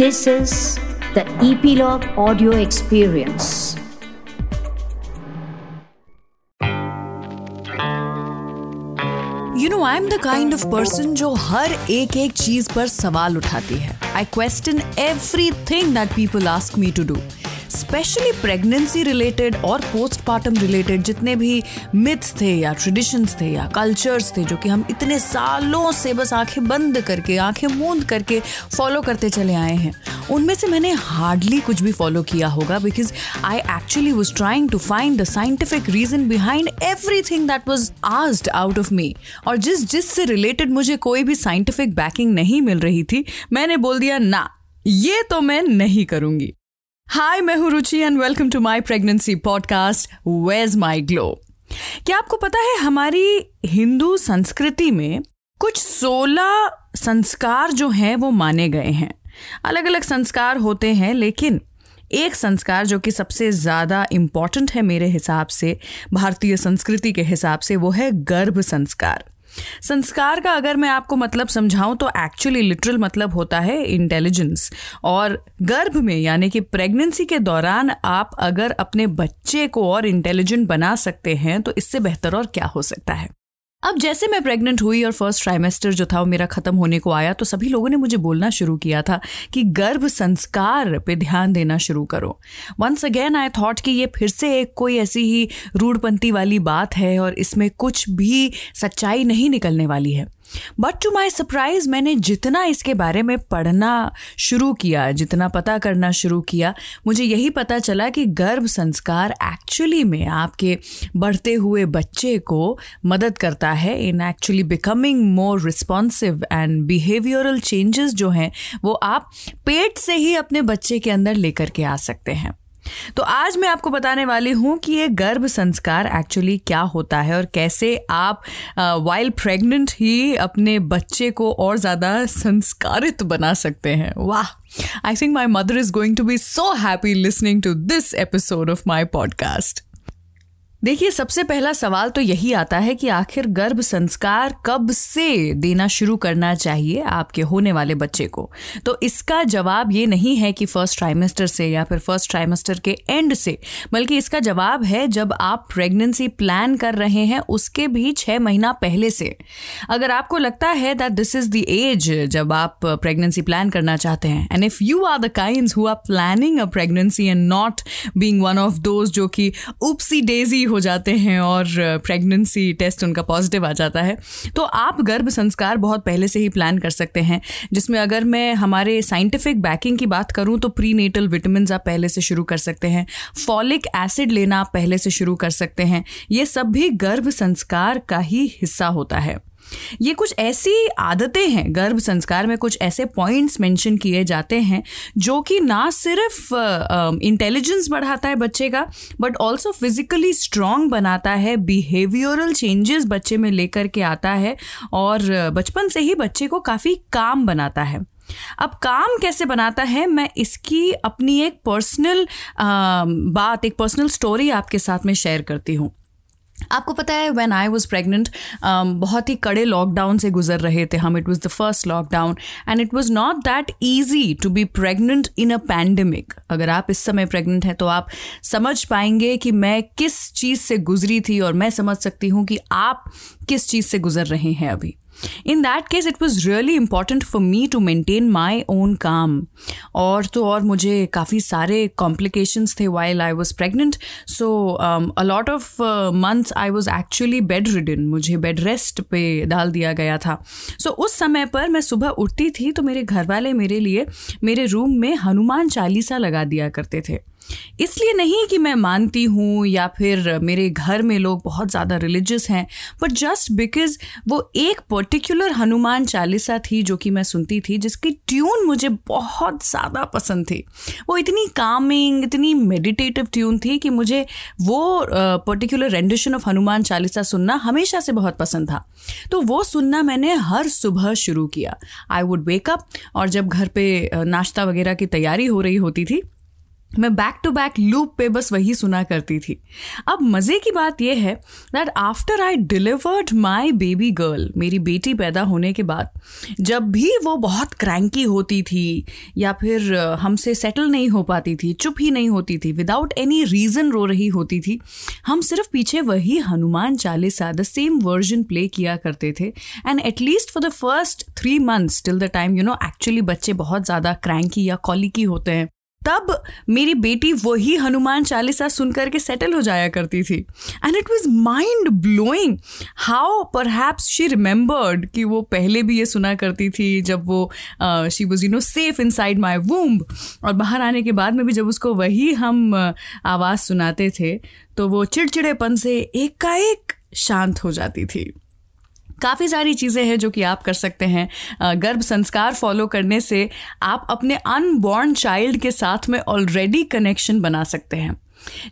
This is the Epilogue Audio Experience. No I am the kind of person जो हर एक एक चीज़ पर सवाल उठाती है I question everything that people ask me to do specially pregnancy related और पोस्टमार्टम रिलेटेड जितने भी मिथ्स थे या ट्रेडिशंस थे या कल्चर्स थे, जो कि हम इतने सालों से बस आँखें बंद करके, आँखें मूंद करके फॉलो करते चले आए हैं। उनमें से मैंने हार्डली कुछ भी फॉलो किया होगा because I actually was trying to find the scientific reason behind everything that was asked out of me और जिस जिस से रिलेटेड मुझे कोई भी साइंटिफिक बैकिंग नहीं मिल रही थी, मैंने बोल दिया, ना, ये तो मैं नहीं करूँगी। हाय मैं हूँ Ruchi and welcome to my pregnancy podcast with my glow क्या आपको पता है हमारी हिंदू संस्कृति में कुछ सोलह संस्कार जो हैं वो माने गए हैं। अलग अलग संस्कार होते हैं, लेकिन एक संस्कार जो कि सबसे ज़्यादा इंपॉर्टेंट है मेरे हिसाब से, भारतीय संस्कृति के हिसाब से, वो है गर्भ संस्कार। संस्कार का अगर मैं आपको मतलब समझाऊं तो एक्चुअली लिटरल मतलब होता है इंटेलिजेंस और गर्भ में, यानी कि प्रेगनेंसी के दौरान आप अगर अपने बच्चे को और इंटेलिजेंट बना सकते हैं तो इससे बेहतर और क्या हो सकता है? अब जैसे मैं प्रेग्नेंट हुई और फ़र्स्ट ट्राइमेस्टर जो था वो मेरा खत्म होने को आया तो सभी लोगों ने मुझे बोलना शुरू किया था कि गर्भ संस्कार पे ध्यान देना शुरू करो। वंस अगेन आई थॉट कि ये फिर से एक कोई ऐसी ही रूढ़पंथी वाली बात है और इसमें कुछ भी सच्चाई नहीं निकलने वाली है। बट टू माई सरप्राइज़ मैंने जितना इसके बारे में पढ़ना शुरू किया, जितना पता करना शुरू किया, मुझे यही पता चला कि गर्भ संस्कार एक्चुअली में आपके बढ़ते हुए बच्चे को मदद करता है in actually becoming more responsive and behavioural changes जो हैं, वो आप पेट से ही अपने बच्चे के अंदर लेकर के आ सकते हैं। तो आज मैं आपको बताने वाली हूँ कि ये गर्भ संस्कार एक्चुअली क्या होता है और कैसे आप वाइल्ड प्रेग्नेंट ही अपने बच्चे को और ज़्यादा संस्कारित बना सकते हैं। वाह! I think my mother is going to be so happy listening to this episode of my podcast देखिए, सबसे पहला सवाल तो यही आता है कि आखिर गर्भ संस्कार कब से देना शुरू करना चाहिए आपके होने वाले बच्चे को? तो इसका जवाब ये नहीं है कि फ़र्स्ट ट्राइमेस्टर से या फिर फ़र्स्ट ट्राइमेस्टर के एंड से, बल्कि इसका जवाब है जब आप प्रेगनेंसी प्लान कर रहे हैं, उसके भी छः महीना पहले से। अगर आपको लगता है that this is the age जब आप प्रेगनेंसी प्लान करना चाहते हैं and if you are the kind who are planning a pregnancy and not being one of those जो कि उपसी डेजी हो जाते हैं और प्रेगनेंसी टेस्ट उनका पॉजिटिव आ जाता है। तो आप गर्भ संस्कार बहुत पहले से ही प्लान कर सकते हैं, जिसमें अगर मैं हमारे साइंटिफिक बैकिंग की बात करूँ तो प्री नेटल आप पहले से शुरू कर सकते हैं फॉलिक एसिड लेना आप पहले से शुरू कर सकते हैं। ये सब भी गर्भ संस्कार का ही हिस्सा होता है। ये कुछ ऐसी आदतें हैं, गर्भ संस्कार में कुछ ऐसे पॉइंट्स मेंशन किए जाते हैं, जो कि ना सिर्फ़ इंटेलिजेंस बढ़ाता है बच्चे का बट ऑल्सो फिजिकली स्ट्रांग बनाता है बिहेवियरल चेंजेस बच्चे में लेकर के आता है, और बचपन से ही बच्चे को काफ़ी काम बनाता है। अब काम कैसे बनाता है, मैं इसकी अपनी एक पर्सनल बात, एक पर्सनल स्टोरी आपके साथ में शेयर करती हूँ। आपको पता है व्हेन आई वाज प्रेग्नेंट बहुत ही कड़े लॉकडाउन से गुजर रहे थे हम. It was the first lockdown and it was not that easy to be pregnant in a pandemic अगर आप इस समय प्रेग्नेंट हैं तो आप समझ पाएँगे कि मैं किस चीज़ से गुजरी थी और मैं समझ सकती हूँ कि आप किस चीज़ से गुजर रहे हैं अभी. In that case it was really important for me to maintain my own काम और तो और मुझे काफ़ी सारे कॉम्प्लिकेशंस थे while I was pregnant so a lot of months I was actually bed ridden मुझे बेड रेस्ट पे डाल दिया गया था। सो so, उस समय पर मैं सुबह उठती थी तो मेरे घर वाले मेरे लिए मेरे रूम में हनुमान चालीसा लगा दिया करते थे। इसलिए नहीं कि मैं मानती हूँ या फिर मेरे घर में लोग बहुत ज़्यादा रिलीजियस हैं बट जस्ट बिकॉज़ वो एक पर्टिकुलर हनुमान चालीसा थी जो कि मैं सुनती थी, जिसकी ट्यून मुझे बहुत ज़्यादा पसंद थी। वो इतनी कामिंग इतनी मेडिटेटिव ट्यून थी कि मुझे वो particular rendition of Hanuman Chalisa सुनना हमेशा से बहुत पसंद था। तो वो सुनना मैंने हर सुबह शुरू किया। आई वुड वेकअप और जब घर पे नाश्ता वगैरह की तैयारी हो रही होती थी मैं बैक टू बैक लूप पे बस वही सुना करती थी। अब मज़े की बात यह है that after I delivered my baby girl मेरी बेटी पैदा होने के बाद, जब भी वो बहुत क्रैंकी होती थी या फिर हमसे सेटल नहीं हो पाती थी, चुप ही नहीं होती थी विदाउट एनी रीज़न रो रही होती थी, हम सिर्फ़ पीछे वही Hanuman Chalisa the same version play किया करते थे। And at least for the first three months till the time you know actually बच्चे बहुत ज़्यादा क्रैंकी या कॉलिकी होते हैं। तब मेरी बेटी वही हनुमान चालीसा सुनकर के सेटल हो जाया करती थी। And it was mind blowing how perhaps she remembered कि वो पहले भी ये सुना करती थी जब वो she was you know safe inside my womb और बाहर आने के बाद में भी जब उसको वही हम uh, आवाज़ सुनाते थे तो वो चिड़चिड़ेपन से एक का एक शांत हो जाती थी। काफ़ी सारी चीज़ें हैं जो कि आप कर सकते हैं। गर्भ संस्कार फॉलो करने से आप अपने अनबॉर्न चाइल्ड के साथ में ऑलरेडी कनेक्शन बना सकते हैं।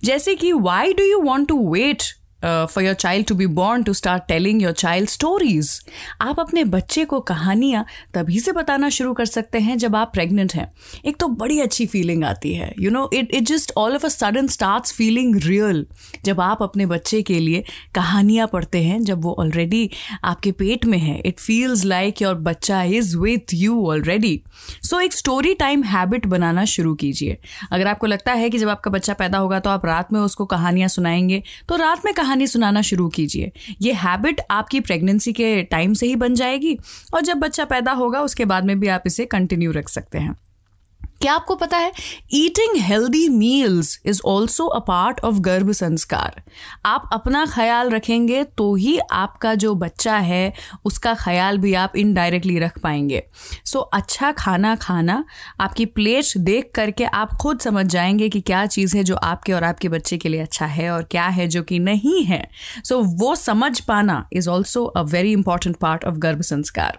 जैसे कि why do you want to wait for your child to be born to start telling your child stories आप अपने बच्चे को कहानियाँ तभी से बताना शुरू कर सकते हैं जब आप प्रेग्नेंट हैं। एक तो बड़ी अच्छी फीलिंग आती है। You know it it just all of a sudden start feeling real जब आप अपने बच्चे के लिए कहानियाँ पढ़ते हैं, जब वो ऑलरेडी आपके पेट में है it feels like your bachcha is with you already so एक स्टोरी टाइम हैबिट बनाना शुरू कीजिए। अगर आपको लगता है कि जब आपका बच्चा पैदा होगा तो आप रात में उसको कहानियाँ सुनाएँगे तो रात में कहानी सुनाना शुरू कीजिए। ये हैबिट आपकी प्रेगनेंसी के टाइम से ही बन जाएगी और जब बच्चा पैदा होगा, उसके बाद में भी आप इसे कंटिन्यू रख सकते हैं। क्या आपको पता है? Eating healthy meals is also a part of garbh sanskar. आप अपना ख्याल रखेंगे तो ही आपका जो बच्चा है उसका ख्याल भी आप इनडायरेक्टली रख पाएँगे। सो so, अच्छा खाना खाना आपकी प्लेट देख करके आप खुद समझ जाएँगे कि क्या चीज़ है जो आपके और आपके बच्चे के लिए अच्छा है और क्या है जो कि नहीं है। सो so, वो समझ पाना is also a very important part of garbh sanskar.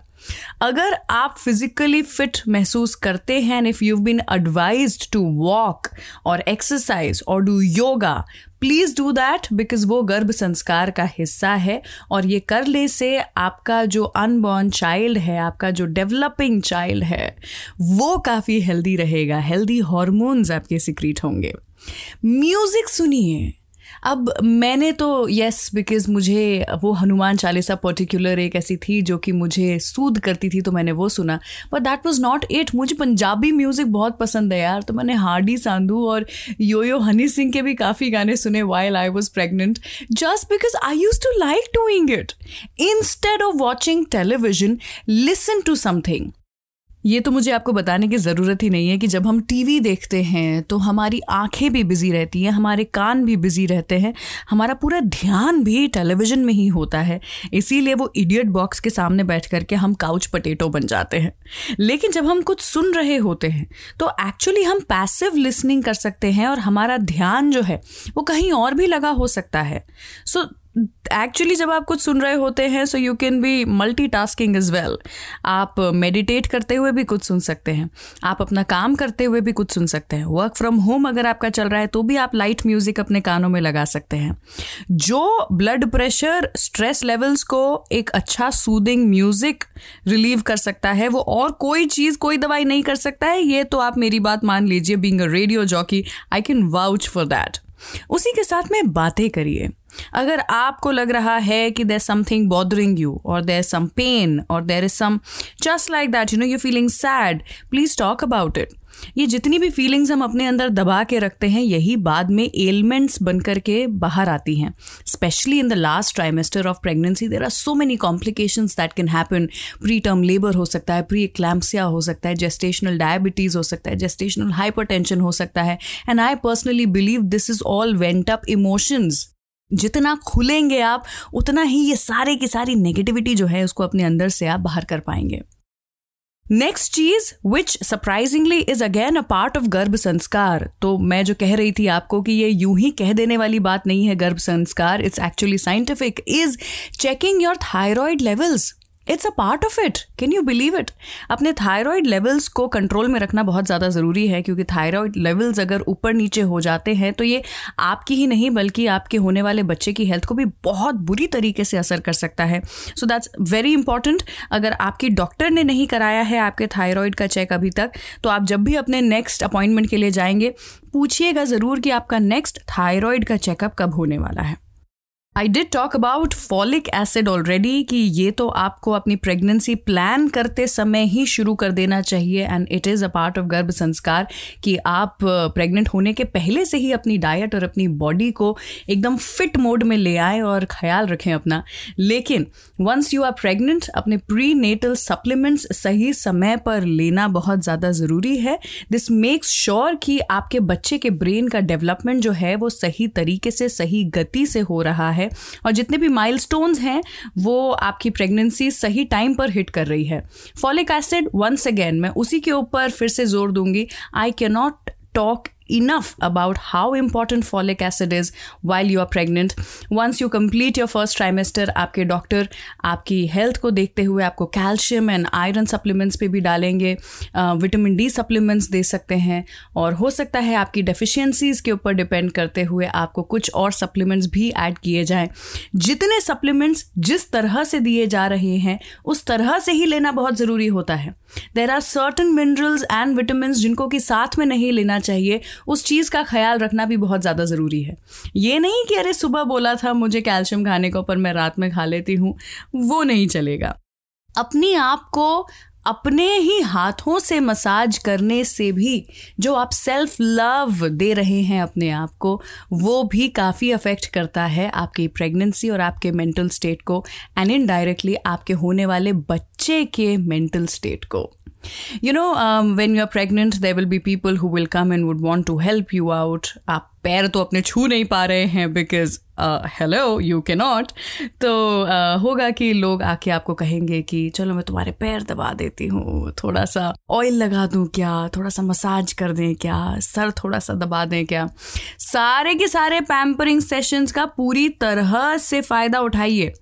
अगर आप फिजिकली फिट महसूस करते हैं if you been advise to walk और एक्सरसाइज और do yoga please do that because वो गर्भ संस्कार का हिस्सा है और ये करने से आपका जो अनबॉर्न चाइल्ड है, आपका जो डेवलपिंग चाइल्ड है, वो काफ़ी हेल्दी रहेगा। हेल्दी हॉर्मोन्स आपके सिक्रीट होंगे। म्यूज़िक सुनिए। अब मैंने तो यस बिकॉज़ मुझे वो हनुमान चालीसा पर्टिकुलर एक ऐसी थी जो कि मुझे सूद करती थी तो मैंने वो सुना। But that was not it मुझे पंजाबी म्यूज़िक बहुत पसंद है यार। तो मैंने हार्डी सांधू और यो यो हनी सिंह के भी काफ़ी गाने सुने while I was pregnant just because I use to like doing it instead of watching television listen to something ये तो मुझे आपको बताने की ज़रूरत ही नहीं है कि जब हम टीवी देखते हैं तो हमारी आँखें भी बिज़ी रहती हैं हमारे कान भी बिज़ी रहते हैं हमारा पूरा ध्यान भी टेलीविज़न में ही होता है। इसीलिए वो इडियट बॉक्स के सामने बैठ करके हम काउच पटेटो बन जाते हैं। लेकिन जब हम कुछ सुन रहे होते हैं तो एक्चुअली हम पैसिव लिसनिंग कर सकते हैं और हमारा ध्यान जो है वो कहीं और भी लगा हो सकता है। सो so, एक्चुअली जब आप कुछ सुन रहे होते हैं so you can be multitasking as well आप मेडिटेट करते हुए भी कुछ सुन सकते हैं। आप अपना काम करते हुए भी कुछ सुन सकते हैं। वर्क फ्रॉम होम अगर आपका चल रहा है तो भी आप लाइट म्यूज़िक अपने कानों में लगा सकते हैं। जो ब्लड प्रेशर स्ट्रेस लेवल्स को एक अच्छा सूदिंग म्यूज़िक रिलीव कर सकता है, वो और कोई चीज़, कोई दवाई नहीं कर सकता है। ये तो आप मेरी बात मान लीजिए being a radio jockey I can vouch for that उसी के साथ में बातें करिए। अगर आपको लग रहा है कि देर समथिंग बॉदरिंग यू और देर सम पेन और there is some just like that you know you feeling sad please talk about it ये जितनी भी फीलिंग्स हम अपने अंदर दबा के रखते हैं, यही बाद में एलिमेंट्स बन करके बाहर आती हैं। Specially in the last trimester of pregnancy there are so many complication that can happen pre term labour हो सकता है प्री क्लैम्सिया हो सकता है जेस्टेशनल डायबिटीज़ हो सकता है जेस्टेशनल हाइपर हो सकता है। And I personally believe this is all pent up emotions जितना खुलेंगे आप, उतना ही ये सारे की सारी नेगेटिविटी जो है उसको अपने अंदर से आप बाहर कर पाएँगे। Next cheese which surprisingly is again a part of garbh sanskar. तो मैं जो कह रही थी आपको कि ये यूँ ही कह देने वाली बात नहीं है गर्भ संस्कार it's actually scientific is checking your thyroid levels it's a part of it can you believe it अपने थायराइड लेवल्स को कंट्रोल में रखना बहुत ज़्यादा ज़रूरी है, क्योंकि थायराइड लेवल्स अगर ऊपर नीचे हो जाते हैं तो ये आपकी ही नहीं, बल्कि आपके होने वाले बच्चे की हेल्थ को भी बहुत बुरी तरीके से असर कर सकता है। सो दैट्स वेरी इंपॉर्टेंट अगर आपकी डॉक्टर ने नहीं कराया है आपके थायराइड का चेक अभी तक तो आप जब भी अपने नेक्स्ट अपॉइंटमेंट के लिए जाएँगे, पूछिएगा ज़रूर कि आपका नेक्स्ट थायराइड का चेकअप कब होने वाला है। I did talk about folic acid already कि ये तो आपको अपनी प्रेगनेंसी प्लान करते समय ही शुरू कर देना चाहिए and it is a part of garbh sanskar कि आप प्रेग्नेंट होने के पहले से ही अपनी डाइट और अपनी बॉडी को एकदम फिट मोड में ले आए और ख्याल रखें अपना। लेकिन वंस यू आर प्रेग्नेंट अपने प्री नेटल सप्लीमेंट्स सही समय पर लेना बहुत ज़्यादा ज़रूरी है। दिस मेक्स श्योर कि आपके बच्चे के ब्रेन का डेवलपमेंट जो है वो सही तरीके से, सही गति से हो रहा है। और जितने भी माइलस्टोन्स हैं, वो आपकी प्रेगनेंसी सही टाइम पर हिट कर रही है। फॉलिक एसिड वंस अगेन मैं उसी के ऊपर फिर से ज़ोर दूँगी। I cannot talk enough about how important folic acid is while you are pregnant. Once you complete your first trimester, आपके डॉक्टर आपकी हेल्थ को देखते हुए आपको कैल्शियम एंड आयरन सप्लीमेंट्स पे भी डालेंगे विटामिन डी सप्लीमेंट्स दे सकते हैं और हो सकता है आपकी डेफिशिएंसीज के ऊपर डिपेंड करते हुए आपको कुछ और सप्लीमेंट्स भी ऐड किए जाएँ जितने सप्लीमेंट्स जिस तरह से दिए जा रहे हैं उस तरह से ही लेना बहुत ज़रूरी होता है there are certain minerals and vitamin जिनको कि साथ में नहीं लेना चाहिए उस चीज़ का ख्याल रखना भी बहुत ज़्यादा ज़रूरी है। ये नहीं कि, अरे, सुबह बोला था, मुझे कैल्शियम खाने को, पर मैं रात में खा लेती हूँ। वो नहीं चलेगा। अपनी आप को अपने ही हाथों से मसाज करने से भी जो आप सेल्फ लव दे रहे हैं अपने आप को, वो भी काफ़ी अफेक्ट करता है आपकी प्रेगनेंसी और आपके मेंटल स्टेट को एंड इनडायरेक्टली आपके होने वाले बच्चे के मेंटल स्टेट को। You know, um, when you're pregnant, there will be people who will come and would want to help you out. आप पैर तो अपने छू नहीं पा रहे हैं बिकॉज़ हेलो यू के नॉट तो uh, होगा कि लोग आके आपको कहेंगे कि चलो मैं तुम्हारे पैर दबा देती हूँ। थोड़ा सा ऑयल लगा दूँ क्या? थोड़ा सा मसाज कर दें क्या? सर थोड़ा सा दबा दें क्या? सारे के सारे पैम्परिंग सेशंस का पूरी तरह से फ़ायदा उठाइए।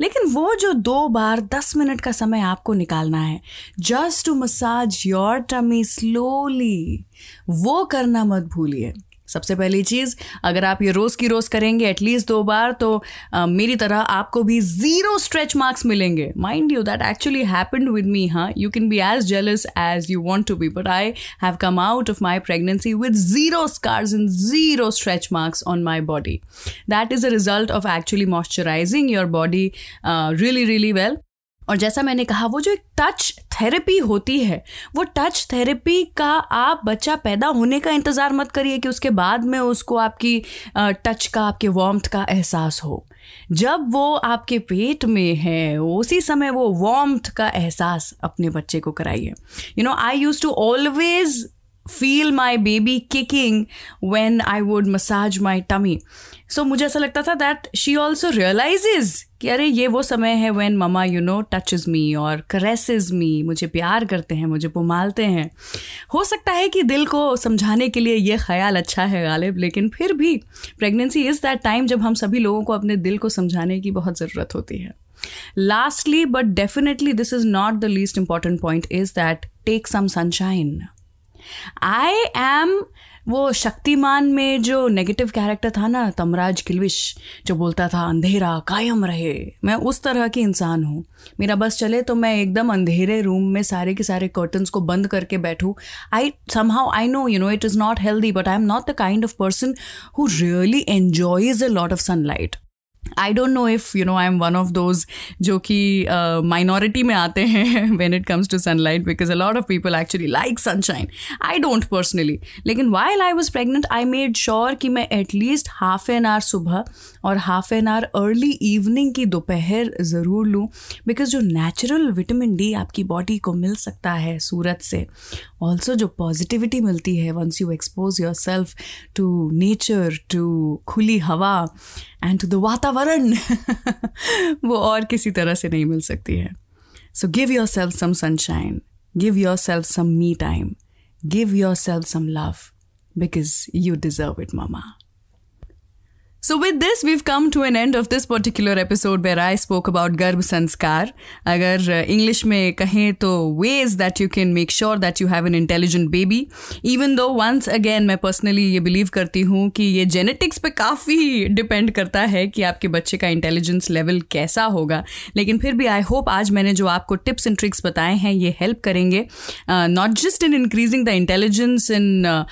लेकिन वो जो दो बार दस मिनट का समय आपको निकालना है just to massage your tummy slowly वो करना मत भूलिए। सबसे पहली चीज़ अगर आप ये रोज़ की रोज़ करेंगे एटलीस्ट दो बार तो आ, मेरी तरह आपको भी ज़ीरो स्ट्रेच मार्क्स मिलेंगे। Mind you that actually happened with me हाँ। You can be as jealous as you want to be but I have come out of my pregnancy with zero scars and zero stretch marks on my body. That is a result of actually moisturising your body really really well. और जैसा मैंने कहा, वो जो एक touch therapy होती है, वो टच थेरेपी का आप बच्चा पैदा होने का इंतज़ार मत करिए कि उसके बाद में उसको आपकी टच का, आपके वॉम्थ का एहसास हो। जब वो आपके पेट में है, उसी समय वो वॉम्थ का एहसास अपने बच्चे को कराइए। You know I use to always feel my baby kicking when I would massage my tummy so मुझे ऐसा लगता था दैट शी ऑल्सो रियलाइजेज कि अरे, ये वो समय है when mama you know touches me और करेसेज मी मुझे प्यार करते हैं, मुझे पुमालते हैं। हो सकता है कि दिल को समझाने के लिए ये ख्याल अच्छा है गालिब, लेकिन फिर भी प्रेगनेंसी इज़ दैट टाइम जब हम सभी लोगों को अपने दिल को समझाने की बहुत ज़रूरत होती है। Lastly but definitely this is not the least important point is that take some sunshine I am वो शक्तिमान में जो नेगेटिव कैरेक्टर था ना, तमराज किलविश, जो बोलता था, अंधेरा, कायम रहे। मैं उस तरह की इंसान हूँ। मेरा बस चले तो मैं एकदम अंधेरे रूम में सारे के सारे कर्टन्स को बंद करके बैठूँ। I somehow I know you know it is not healthy but I am not the kind of person who really enjoys a lot of sunlight I don't know if you know I am one of those जो कि minority uh, में आते हैं when it comes to sunlight because a lot of people actually like sunshine I don't personally लेकिन while I was pregnant I made sure कि मैं at least half an hour सुबह और half an hour early evening की दोपहर ज़रूर लूँ because जो नेचुरल विटामिन डी आपकी बॉडी को मिल सकता है सूरत से. ऑल्सो जो पॉजिटिविटी मिलती है once you expose your self to nature to खुली हवा एंड टू द वातावरण वो और किसी तरह से नहीं मिल सकती है। So give your self some sunshine give your self some me time give your self some love because you deserve it mama so with this we've come to an end of this particular episode where I spoke about garbh sanskar अगर English में कहें तो way is that you can make sure that you have an intelligent baby even though once again मैं personally ये believe करती हूँ कि ये जेनेटिक्स पे काफ़ी डिपेंड करता है कि आपके बच्चे का इंटेलिजेंस लेवल कैसा होगा लेकिन फिर भी आई होप आज मैंने जो आपको टिप्स एंड ट्रिक्स बताए हैं ये हेल्प करेंगे not just in increasing the intelligence in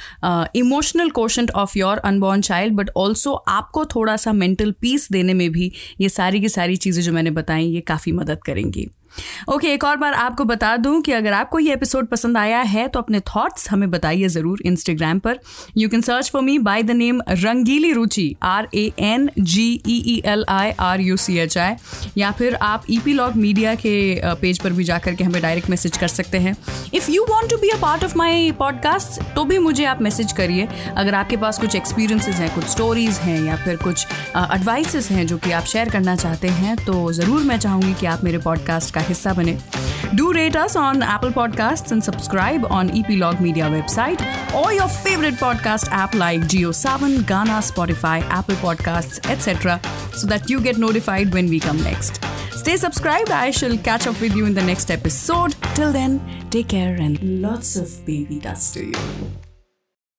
emotional quotient of your unborn child but also आपको थोड़ा सा मेंटल पीस देने में भी ये सारी की सारी चीज़ें जो मैंने बताई, ये काफ़ी मदद करेंगी। ओके okay, एक और बार आपको बता दूँ कि अगर आपको ये एपिसोड पसंद आया है तो अपने थॉट्स हमें बताइए ज़रूर इंस्टाग्राम पर। You can search for me by the name Rangili Ruchi R A N G E E L I R U C H I या फिर आप ई पी लॉग मीडिया के पेज पर भी जाकर के हमें डायरेक्ट मैसेज कर सकते हैं। If you want to be a part of my podcast तो भी मुझे आप मैसेज करिए। अगर आपके पास कुछ एक्सपीरियंसेस हैं कुछ स्टोरीज हैं या फिर कुछ एडवाइसेस हैं जो कि आप शेयर करना चाहते हैं तो ज़रूर मैं चाहूँगी कि आप मेरे पॉडकास्ट का हिस्सा बने Do rate us on Apple Podcasts and subscribe on Epilogue Media website or your favorite podcast app like Geo7, Ghana, Spotify, Apple Podcasts, etc. so that you get notified when we come next. Stay subscribed. I shall catch up with you in the next episode. Till then, take care and lots of baby dust to you.